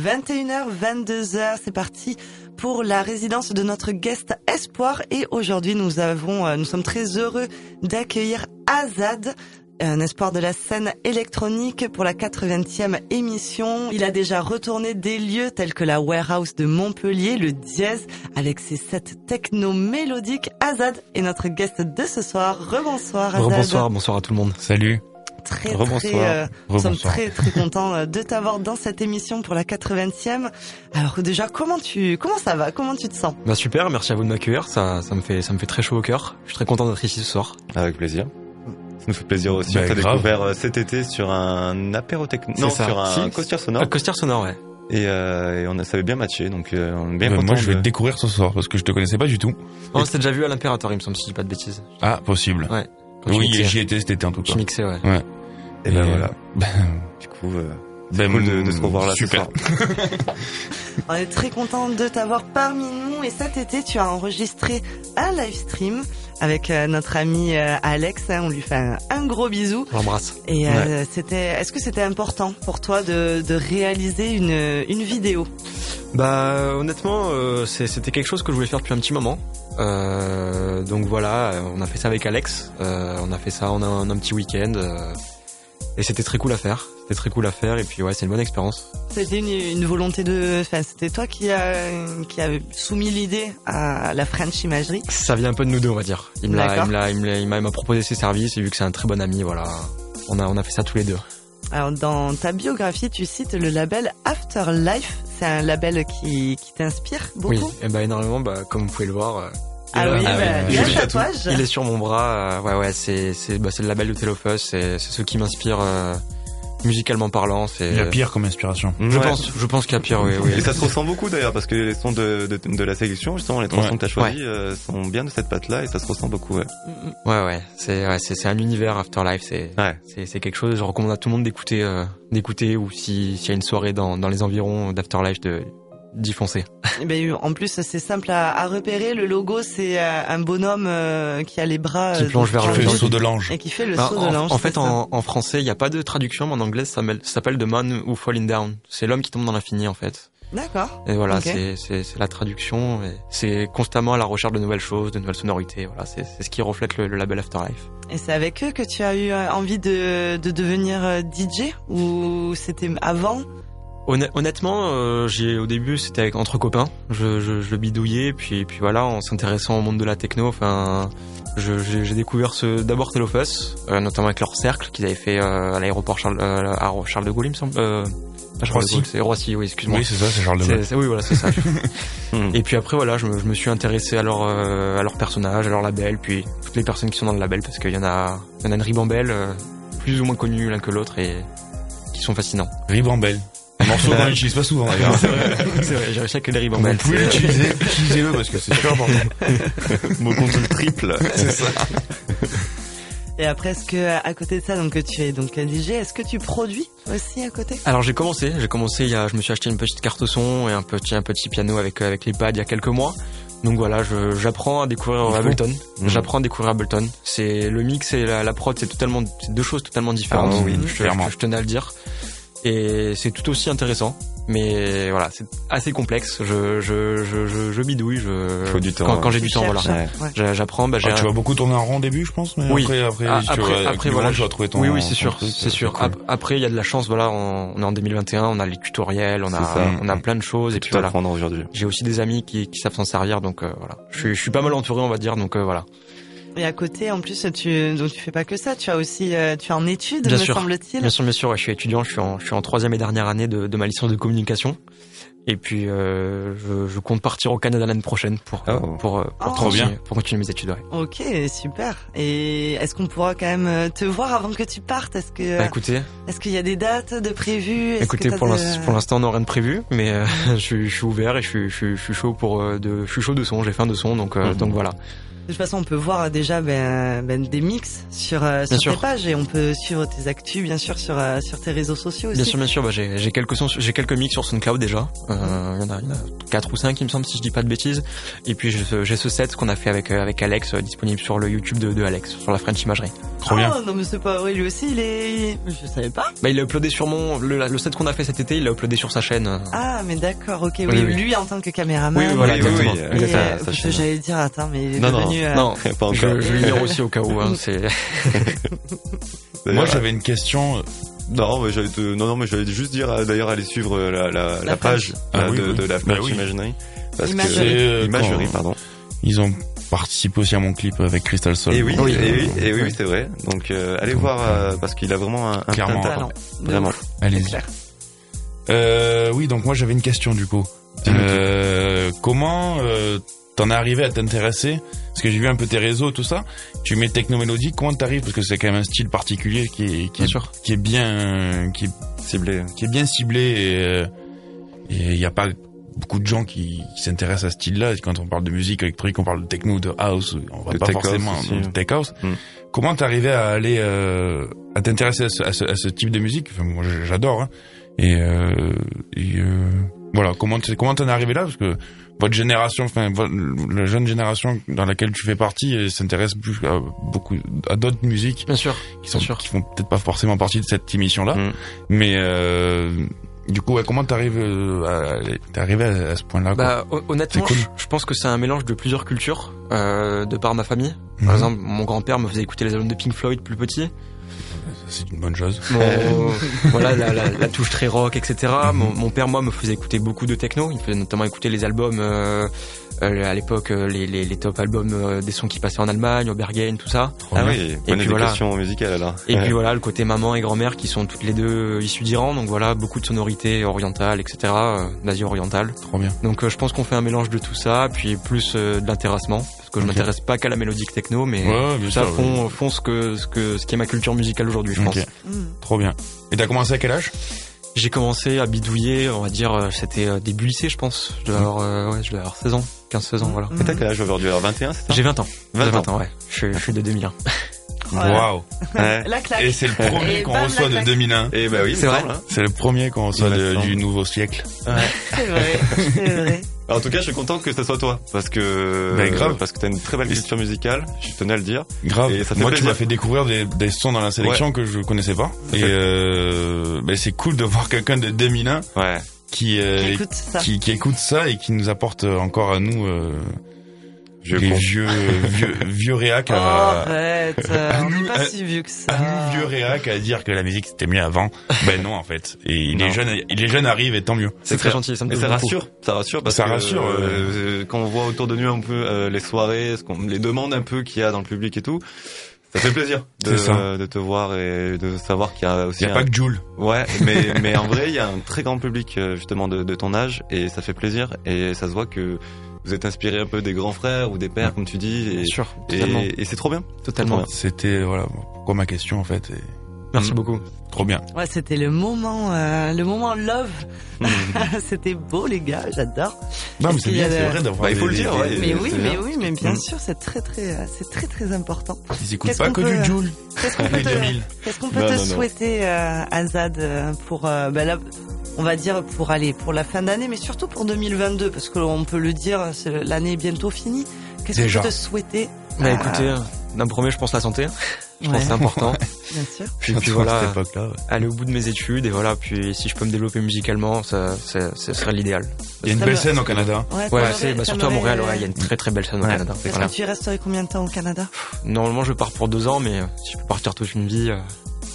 21h, 22h, c'est parti pour la résidence de notre guest Espoir et aujourd'hui nous avons, euh, nous sommes très heureux d'accueillir Azad, un espoir de la scène électronique pour la 80e émission. Il a déjà retourné des lieux tels que la Warehouse de Montpellier, le Dièse, avec ses sets techno mélodiques. Azad est notre guest de ce soir. Rebonsoir Azad. Rebonsoir, bonsoir à tout le monde. Salut très très euh, nous sommes très très contents euh, de t'avoir dans cette émission pour la 80e. Alors déjà comment tu comment ça va? Comment tu te sens? Bah super, merci à vous de m'accueillir, ça ça me fait ça me fait très chaud au cœur. Je suis très content d'être ici ce soir. Avec plaisir. Ça nous fait plaisir aussi. Bah, on t'a découvert euh, cet été sur un apéro non, sur un si, coaster sonore. Un coaster sonore, ouais. Et, euh, et on a, ça avait bien matché, donc euh, on est bien Moi, je vais te découvrir ce soir parce que je te connaissais pas du tout. On s'était déjà vu à l'impérateur, il me semble, si je dis pas de bêtises. Ah, possible. Ouais. oui, j'y étais cet été en tout cas. Je mixais, ouais. Ouais. Et, ben voilà. Ben, du coup, euh, ben, cool de, de, se revoir là. Super. On est très content de t'avoir parmi nous et cet été tu as enregistré un live stream avec euh, notre ami euh, Alex. Hein, on lui fait un, gros bisou. On l'embrasse. Et euh, c'était, est-ce que c'était important pour toi de, de réaliser une, une vidéo? Bah honnêtement, c'était quelque chose que je voulais faire depuis un petit moment. donc voilà, on a fait ça avec Alex. on a fait ça en un, un petit week-end. Et c'était très cool à faire. C'était très cool à faire et puis ouais, c'est une bonne expérience. C'était une, une, volonté de, enfin, c'était toi qui a qui a soumis l'idée à la French Imagerie. Ça vient un peu de nous deux, on va dire. Il m'a, il m'a, il m'a, proposé ses services et vu que c'est un très bon ami, voilà, on a, on a fait ça tous les deux. Alors dans ta biographie, tu cites le label Afterlife. C'est un label qui, qui t'inspire beaucoup. Oui, et eh ben énormément. Bah, comme vous pouvez le voir, euh, ah oui, bah, il, a tatouage. il est sur mon bras. Euh, ouais, ouais, c'est c'est bah, c'est le label de Telofus. C'est c'est ce qui m'inspire. Euh, musicalement parlant, c'est. Il y a pire comme inspiration. Je pense, je pense qu'il y a pire, oui, oui. Et ça se ressent beaucoup d'ailleurs, parce que les sons de, de, de la sélection, justement, les trois sons que t'as choisis, euh, sont bien de cette patte-là, et ça se ressent beaucoup, ouais. Ouais, ouais. C'est, ouais, c'est, c'est un univers Afterlife, c'est, ouais. c'est, c'est quelque chose, je recommande à tout le monde d'écouter, euh, d'écouter, ou si, s'il y a une soirée dans, dans les environs d'Afterlife, de, d'y foncer. Eh ben, en plus, c'est simple à, à, repérer. Le logo, c'est euh, un bonhomme euh, qui a les bras qui plonge vers le, saut de l'ange et qui fait le saut de l'ange. En, fait, en, en, français, il n'y a pas de traduction, mais en anglais, ça s'appelle The Man Who Falling Down. C'est l'homme qui tombe dans l'infini, en fait. D'accord. Et voilà, c'est c'est la traduction. C'est constamment à la recherche de nouvelles choses, de nouvelles sonorités. Voilà, c'est ce qui reflète le, le, label Afterlife. Et c'est avec eux que tu as eu euh, envie de, de devenir DJ ou c'était avant? Honnêtement, euh, j'ai au début c'était entre copains, je, je, je bidouillais, puis puis voilà, en s'intéressant au monde de la techno, enfin, j'ai découvert ce d'abord Telofus, euh, notamment avec leur cercle qu'ils avaient fait euh, à l'aéroport Charles, euh, à Charles de Gaulle, il me semble. Euh, Roissy. C'est Roissy, oui, excuse-moi. Oui, c'est ça, c'est Charles de Gaulle. Oui, voilà, c'est ça. Et puis après, voilà, je me, je me suis intéressé à leur euh, à leur personnage, à leur label, puis toutes les personnes qui sont dans le label, parce qu'il y en a, il y en a une ribambelle, plus ou moins connue l'un que l'autre, et qui sont fascinants. Ribambelle. Morceau qu'on n'utilise pas souvent d'ailleurs. C'est vrai, j'ai réussi à que les ribambelles. Vous pouvez l'utiliser, utilisez-le parce que c'est super important. Mon compte le triple. C'est ça. Et après, est-ce que à côté de ça, donc tu es donc DJ, est-ce que tu produis aussi à côté? Alors j'ai commencé, j'ai commencé il y a, je me suis acheté une petite carte son et un petit un petit piano avec avec les pads il y a quelques mois. Donc voilà, j'apprends à découvrir Ableton. Mmh. J'apprends à découvrir Ableton. C'est le mix et la, la prod, c'est totalement, deux choses totalement différentes. Ah, oui, je, je, je, tenais à le dire et c'est tout aussi intéressant. Mais voilà, c'est assez complexe. Je, je, je, je, je bidouille. Je, Faut du temps. Quand, quand j'ai du temps, voilà. Ouais. J'apprends. Bah, ah, tu vas beaucoup tourner en rond au début, je pense. Mais oui. Après, après, ah, après, voilà, tu vas trouver ton. Oui, oui, c'est sûr, c'est sûr. Cool. Après, il y a de la chance. Voilà, on, on, est en 2021, on a les tutoriels, on a, on a plein de choses. Et puis voilà. aujourd'hui. J'ai aussi des amis qui, qui savent s'en servir, donc euh, voilà. Je suis, je suis pas mal entouré, on va dire. Donc euh, voilà. Et à côté, en plus, tu donc tu fais pas que ça. Tu as aussi, euh, tu es en études, bien me semble-t-il. Bien sûr, bien sûr. Ouais, je suis étudiant. Je suis en, je suis en troisième et dernière année de, de ma licence de communication. Et puis, euh, je, je, compte partir au Canada l'année prochaine pour oh. pour pour, oh. continuer, pour continuer mes études. Ouais. Ok, super. Et est-ce qu'on pourra quand même euh, te voir avant que tu partes? Est-ce que bah, écoutez, est-ce qu'il y a des dates de prévues? Écoutez, pour de... l'instant, on n'a rien de prévu, mais euh, je, suis, je suis ouvert et je suis, je suis, je suis chaud pour euh, de, je suis chaud de son. J'ai faim de son, donc mm -hmm. donc voilà. De toute façon, on peut voir déjà ben, ben des mix sur, euh, sur tes pages et on peut suivre tes actus bien sûr sur euh, sur tes réseaux sociaux aussi. Bien sûr, bien sûr. Bah, j'ai j'ai quelques sons, j'ai quelques mix sur SoundCloud déjà. Euh, il y en a, quatre ou cinq, il me semble, si je dis pas de bêtises. Et puis j'ai ce set qu'on a fait avec avec Alex, disponible sur le YouTube de, de Alex, sur la French Imagerie. Trop bien. Oh, non mais c'est pas vrai, lui aussi il est, je savais pas. Bah il a uploadé sur mon le, set qu'on a fait cet été, il l'a uploadé sur sa chaîne. Ah mais d'accord, ok, oui, lui en tant que caméraman. Oui, voilà, exactement. J'allais dire attends mais il est non, devenu. Non, euh... non pas encore. Je, je l'ignore aussi au cas où. Hein, c'est. Moi j'avais une question non, mais j'allais non, non, mais j'allais juste dire euh, d'ailleurs aller suivre euh, la, la, la, page ah de, de, la French bah Imagerie. Parce imagerie. que imagerie, pardon. Ils ont participé aussi à mon clip avec Crystal Soul. Et oui, oui, et oui, et oui, c'est vrai. Donc euh, allez voir euh, parce qu'il a vraiment un, un Clairement. talent. Vraiment. Allez-y. Euh, oui, donc moi j'avais une question du coup. Euh, comment t'en es arrivé à t'intéresser? Parce que j'ai vu un peu tes réseaux, tout ça. Tu mets technomélodie, comment t'arrives? Parce que c'est quand même un style particulier qui est, qui, est, qui est bien, qui est ciblé, qui est bien ciblé et il n'y a pas beaucoup de gens qui, qui s'intéressent à ce style-là. Quand on parle de musique électronique, on parle de techno, de house, on va pas forcément de tech house. Mm. Comment t'arrivais à aller euh, à t'intéresser à, à, à ce, type de musique? Enfin, Moi, j'adore. Hein. Et, euh, et euh, voilà, comment comment t'en es arrivé là? Parce que votre génération, enfin la jeune génération dans laquelle tu fais partie, euh, s'intéresse plus à beaucoup à d'autres musiques. Bien sûr, qui sont sûr. qui font peut-être pas forcément partie de cette émission-là, mm. mais euh, du coup, ouais, comment t'arrives euh, à, arrivé à, ce point-là Bah, honnêtement, je, pense que c'est un mélange de plusieurs cultures, euh, de par ma famille. Par mhm. exemple, mon grand-père me faisait écouter les albums de Pink Floyd plus petit c'est une bonne chose. voilà, la, la, la, touche très rock, etc. Mhm. Mon, mon, père, moi, me faisait écouter beaucoup de techno. Il faisait notamment écouter les albums, euh, à l'époque, euh, les, les, les, top albums euh, des sons qui passaient en Allemagne, au Bergen, tout ça. Ah oui, et puis voilà. musicale alors. Et puis voilà, le côté maman et grand-mère qui sont toutes les deux issues d'Iran. Donc voilà, beaucoup de sonorités orientales, etc. d'Asie orientale. Trop bien. Donc je pense qu'on fait un mélange de tout ça, puis plus de l'intéressement que je m'intéresse pas qu'à la mélodique techno, mais ça font, font ce que ce que ce qui est ma culture musicale aujourd'hui, je pense. Mm. Trop bien. Et t'as commencé à quel âge? J'ai commencé à bidouiller, on va dire, euh, c'était euh, début lycée, je pense. Je dois avoir, euh, ouais, je dois avoir 16 ans, 15-16 ans, voilà. Et t'as quel âge aujourd'hui Alors? 21, c'est ça? J'ai 20 ans. 20, ans. ouais. Je, je suis de 2001. Waouh. La claque. Et c'est le premier qu'on reçoit de 2001. Et bah oui, c'est vrai. Hein. C'est le premier qu'on reçoit du nouveau siècle. Ouais. C'est vrai, c'est vrai. En tout cas, je suis content que ce soit toi parce que ben, grave. parce que t'as une très belle culture musicale. Je tenais à le dire. Grave. Et ça Moi, tu m'as fait découvrir des, des, sons dans la sélection que je connaissais pas. Et euh, ben, c'est cool de voir quelqu'un de 2001 ouais. qui, euh, qui, écoute qui, qui, écoute ça et qui nous apporte encore à nous. Euh, je les vieux, vieux, vieux réac à, arrête, on n'est pas si vieux que ça. À vieux réac à dire que la musique c'était mieux avant. ben non, en fait. Et les jeunes, les jeunes arrivent et tant mieux. C'est très gentil, ça me Et ça rassure, ça rassure parce ça que, rassure. Euh, quand on voit autour de nous un peu euh, les soirées, ce qu'on, les demandes un peu qu'il y a dans le public et tout, ça fait plaisir de, de te voir et de savoir qu'il y a aussi. Il y a pas que Joule. Ouais, mais mais en vrai, il y a un très grand public euh, justement de, de ton âge et ça fait plaisir et ça se voit que vous êtes inspiré un peu des grands frères ou des pères, comme tu dis. Et, Bien sûr, et, et c'est trop bien. Totalement. C'était voilà pourquoi ma question en fait. Et... Merci mm. beaucoup. Trop bien. Ouais, c'était le moment, euh, le moment love. Mm. c'était beau les gars, j'adore. Non mais c'est bien, c'est vrai d'avoir. Bah, il faut le dire. Ouais, mais oui, mais oui, mais bien sûr, c'est très très, euh, c'est très très important. Ils écoutent pas que du Joule. Qu'est-ce qu'on peut te, peut souhaiter, euh, Azad, euh, pour euh, bah, là, on va dire pour aller pour la fin d'année, mais surtout pour 2022, parce qu'on peut le dire, l'année est bientôt finie. Qu'est-ce que tu te souhaiter Bah écoutez, d'un premier, je pense la santé. Je pense c'est important. Bien sûr. Puis, puis voilà, aller au bout de mes études et voilà. Puis si je peux me développer musicalement, ça, ça, ça serait l'idéal. Il y a une belle scène au Canada. Ouais, c'est bah, surtout à Montréal. Ouais, il y a une très très belle scène au Canada. Est-ce que tu resterais combien de temps au Canada? Normalement, je pars pour deux ans, mais si je peux partir toute une vie.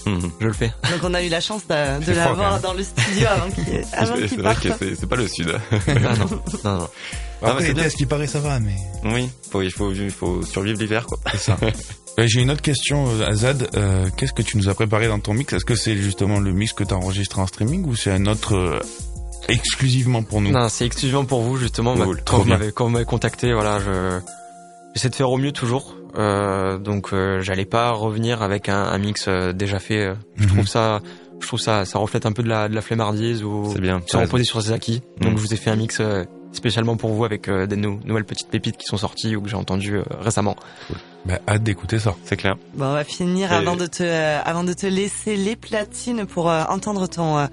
Euh, Mhm. Je le fais. Donc on a eu la chance de, de l'avoir dans le studio avant qu'il avant C'est vrai que c'est pas le sud. ah non, non, non. Après, ah, ce qui paraît, ça va, mais. Oui, faut, il faut, il faut survivre l'hiver, quoi. C'est ça. J'ai une autre question, euh, Azad. Euh, Qu'est-ce que tu nous as préparé dans ton mix? Est-ce que c'est justement le mix que tu as enregistré en streaming ou c'est un autre euh, exclusivement pour nous? Non, c'est exclusivement pour vous, justement. Cool. Quand, vous m'avez contacté, voilà, je j'essaie de faire au mieux toujours. Euh, donc euh, j'allais pas revenir avec un, un mix euh, déjà fait. Je mhm. trouve ça, je trouve ça, ça reflète un peu de la, de la flemmardise ou c'est bien. Se reposer sur ses acquis. Donc mhm. je vous ai fait un mix spécialement pour vous avec des nouvelles petites pépites qui sont sorties ou que j'ai entendues récemment. Bah, hâte d'écouter ça. C'est clair. Bon, on va finir avant de te, avant de te laisser les platines pour entendre ton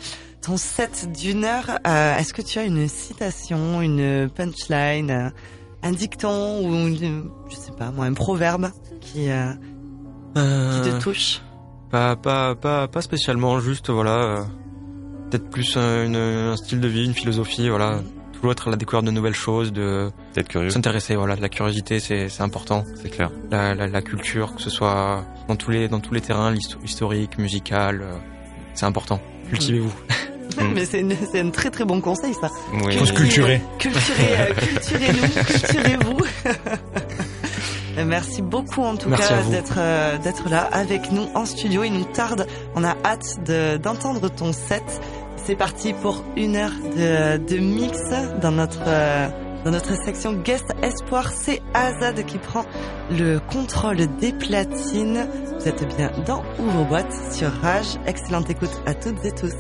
ton set d'une heure. Euh, est-ce que tu as une citation, une punchline, un dicton ou une, je sais pas moi, un proverbe qui, euh, qui te touche Pas pas pas pas spécialement, juste voilà, peut-être plus un, un, style de vie, une philosophie, voilà. Mm être à la découverte de nouvelles choses, de s'intéresser. Voilà, de la curiosité, c'est c'est important. C'est clair. La, la, la, culture, que ce soit dans tous les dans tous les terrains, historique, musical, euh, c'est important. Cultivez-vous. Mais c'est un très très bon conseil ça. Oui. Faut se culturer. Culturez, euh, culturez-nous, culturez-vous. Merci beaucoup en tout cas d'être euh, d'être là avec nous en studio. Il nous tarde, on a hâte d'entendre ton set. C'est parti pour une heure de, de mix dans notre euh, dans notre section Guest Espoir. C'est Azad qui prend le contrôle des platines. Vous êtes bien dans Ouvre Boîte sur Rage. Excellente écoute à toutes et tous.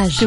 Rage. C'est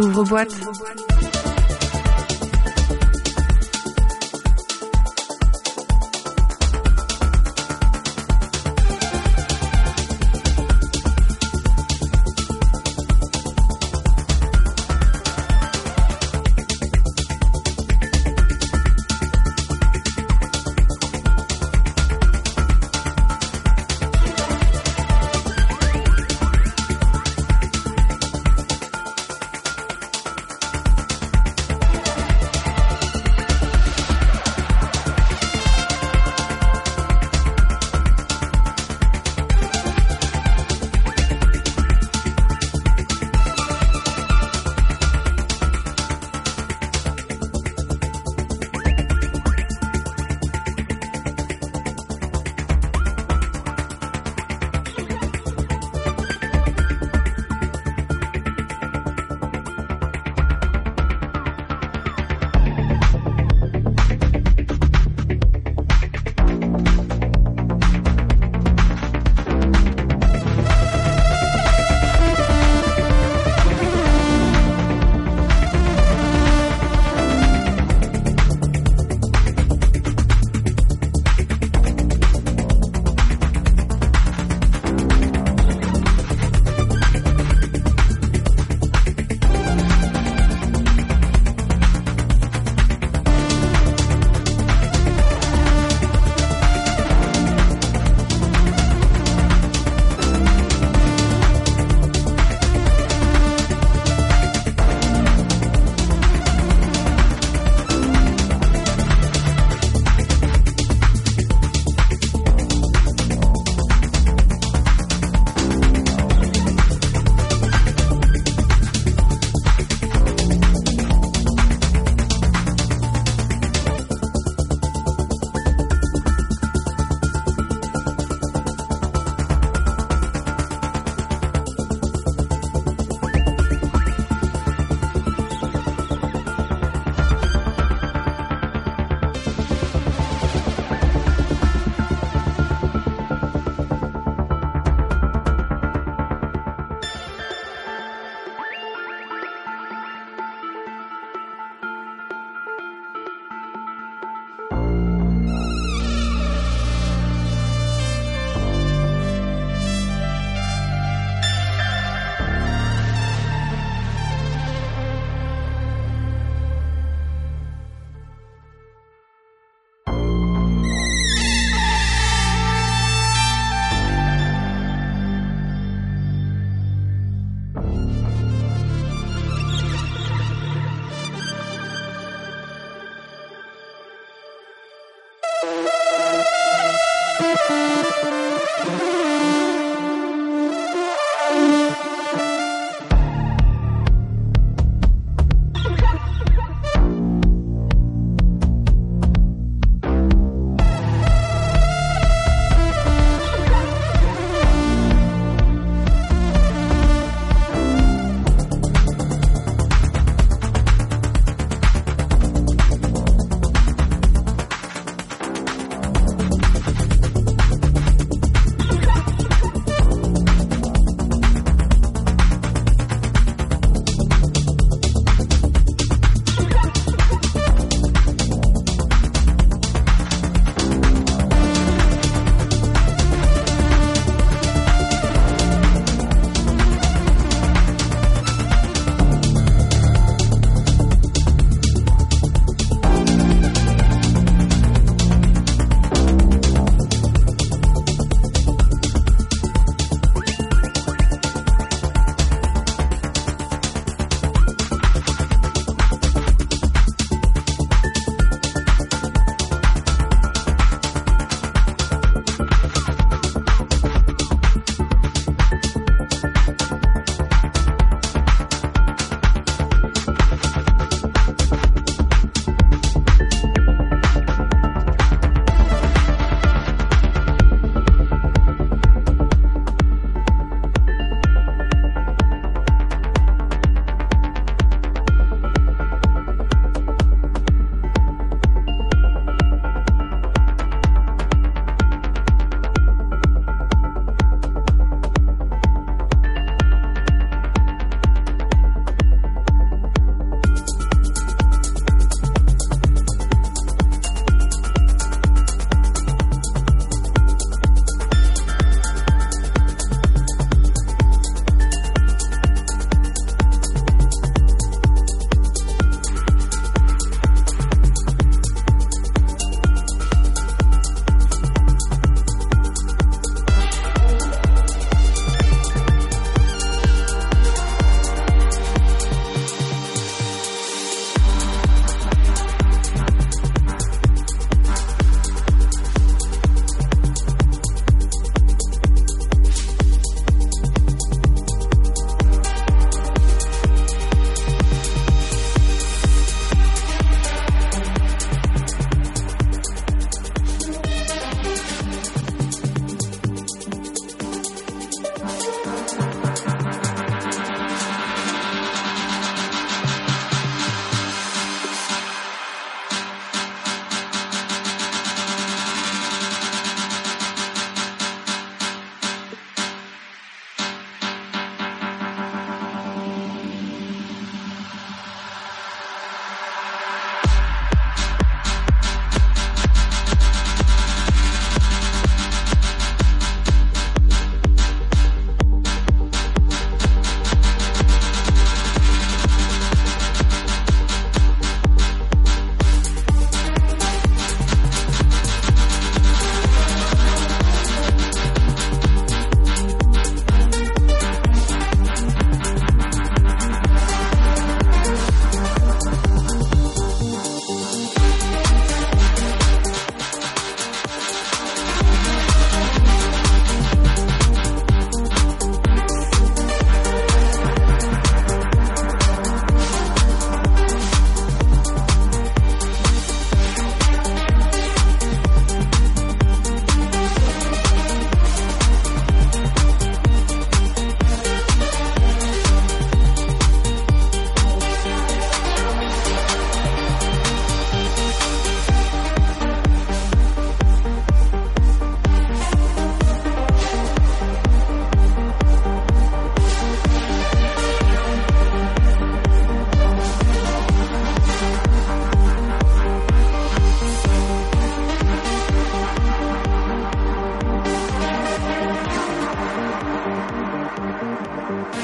Thank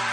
you.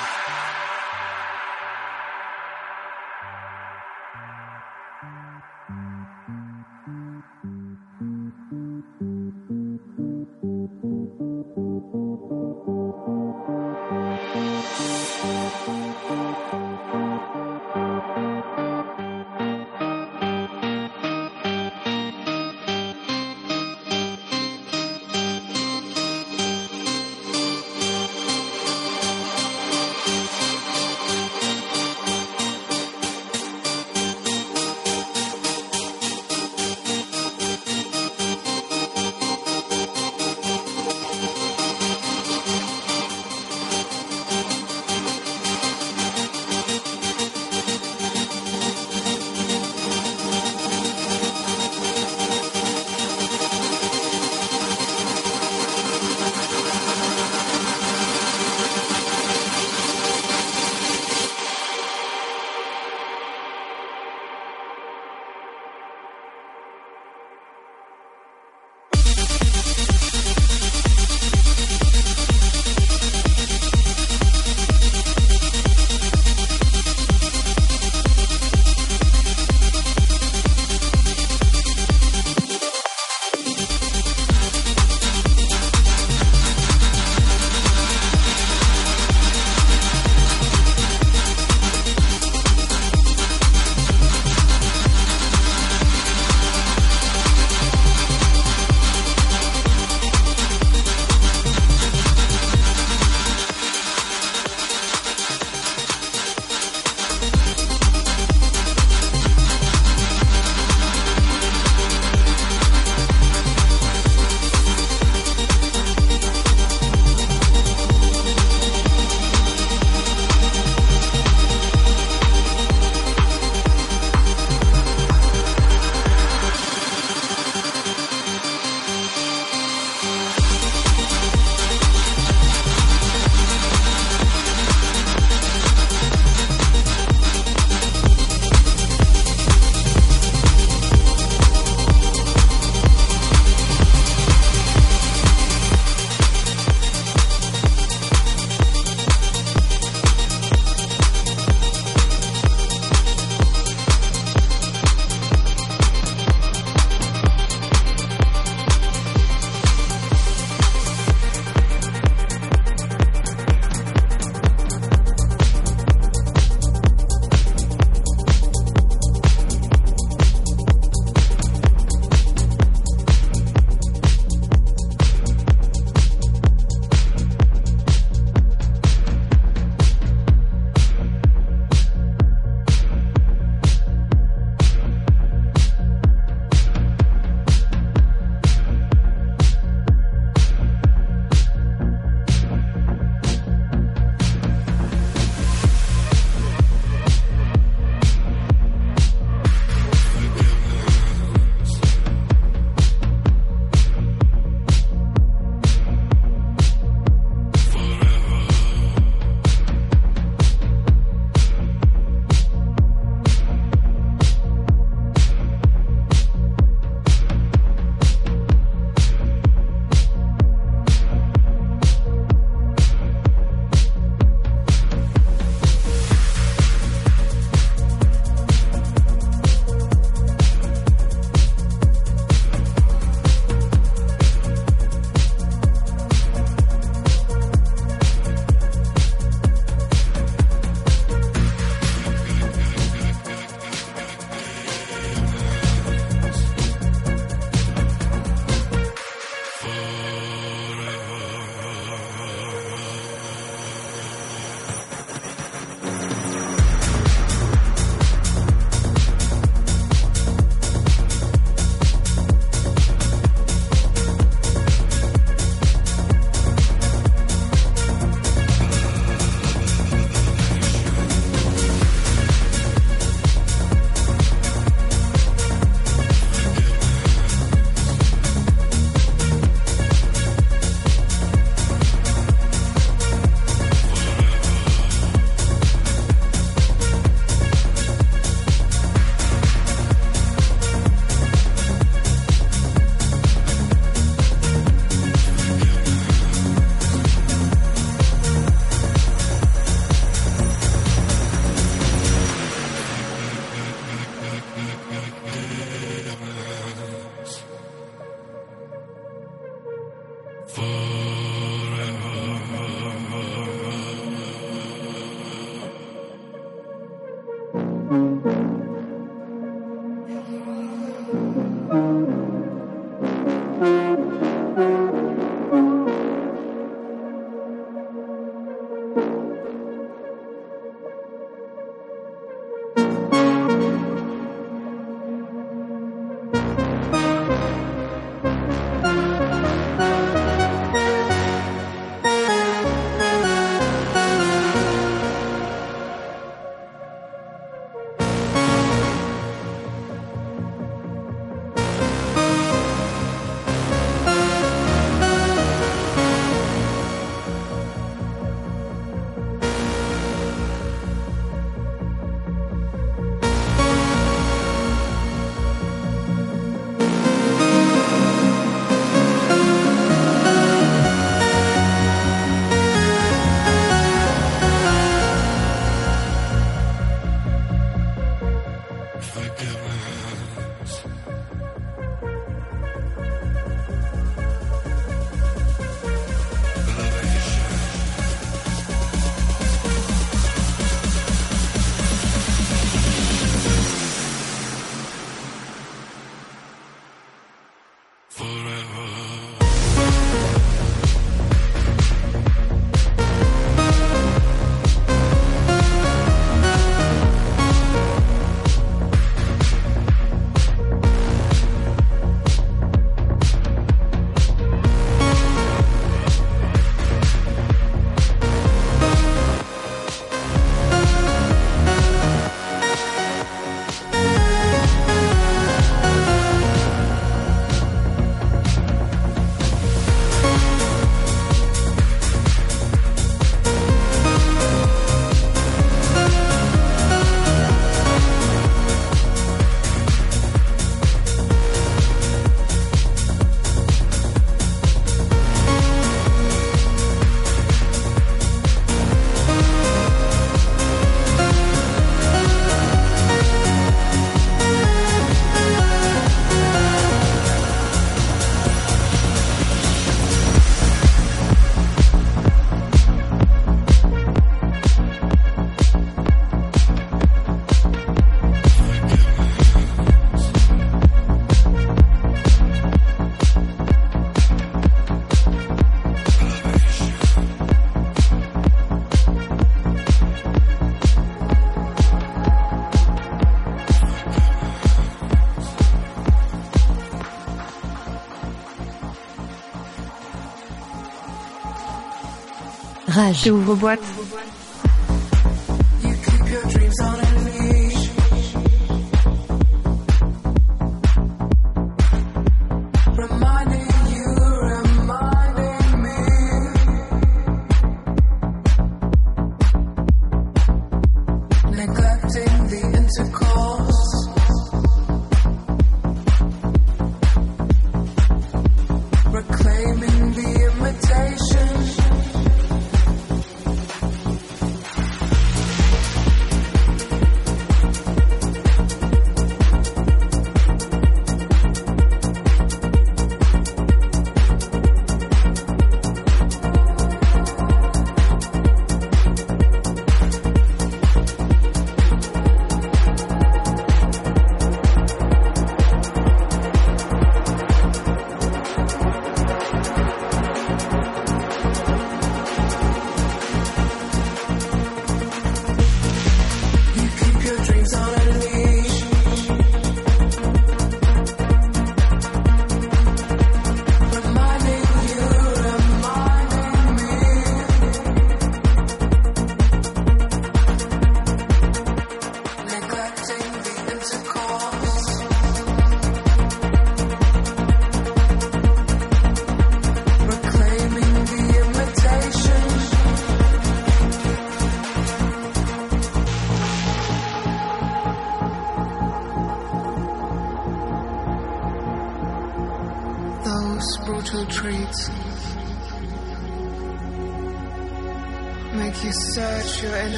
Ouvre-boîte.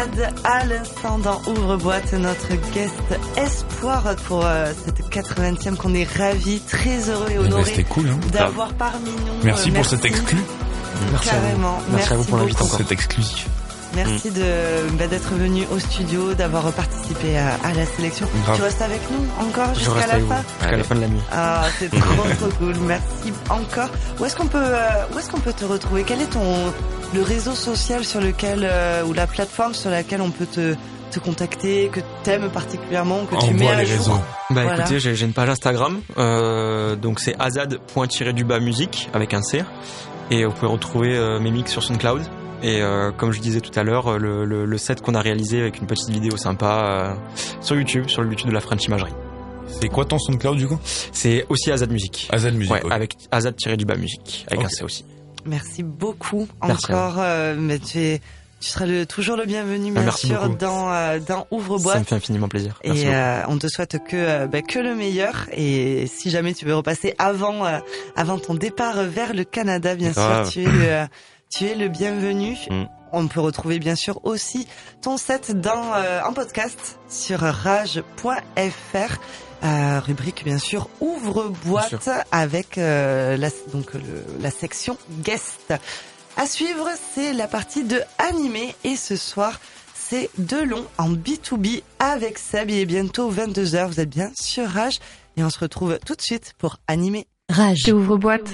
Azad à l'instant dans Ouvre-boîte, notre guest espoir pour euh, cette 80e qu'on est ravis, très heureux et Eh ben, cool, hein. d'avoir parmi nous. Merci Euh, pour cet exclu. Merci à vous. Merci à vous pour encore. Cet exclusif. Merci de bah, d'être venu au studio, d'avoir participé à, à la sélection. Grave. Tu restes avec nous encore jusqu'à la fin jusqu'à la fin de la nuit. Ah, c'est trop trop cool. Merci encore. Où est-ce qu'on peut euh, où est-ce qu'on peut te retrouver? Quel est ton le réseau social sur lequel euh, ou la plateforme sur laquelle on peut te te contacter, que t'aimes particulièrement, que tu mets Envoie à les jour réseaux. Bah Voilà. écoutez, j'ai j'ai une page Instagram, euh, donc c'est azad.du-bas musique avec un C, et vous pouvez retrouver euh, mes mix sur SoundCloud. Et euh, comme je disais tout à l'heure, le, le, le set qu'on a réalisé avec une petite vidéo sympa euh, sur YouTube, sur le YouTube de la French Imagerie. C'est quoi ton SoundCloud du coup? C'est aussi Azad Musique. Azal Music. Ouais, avec Azad-du-bas musique, avec un C aussi. Merci beaucoup Merci encore. euh, mais tu es tu seras le, toujours le bienvenu Ah, bien merci sûr beaucoup. dans euh, dans Ça ouvre-boîte. me fait infiniment plaisir. Merci Et euh, on te souhaite que euh, bah, que le meilleur. Et si jamais tu veux repasser avant euh, avant ton départ vers le Canada, bien sûr, tu es le euh, tu es le bienvenu. Mm. On peut retrouver bien sûr aussi ton set dans euh, en podcast sur rage.fr. Euh, rubrique bien sûr ouvre boîte avec euh, la donc le- la section guest. À suivre, c'est la partie de animé et ce soir, c'est Delon en B2B avec Seb. Il est bientôt 22h, vous êtes bien sur Rage et on se retrouve tout de suite pour animer. Rage. Ouvre boîte.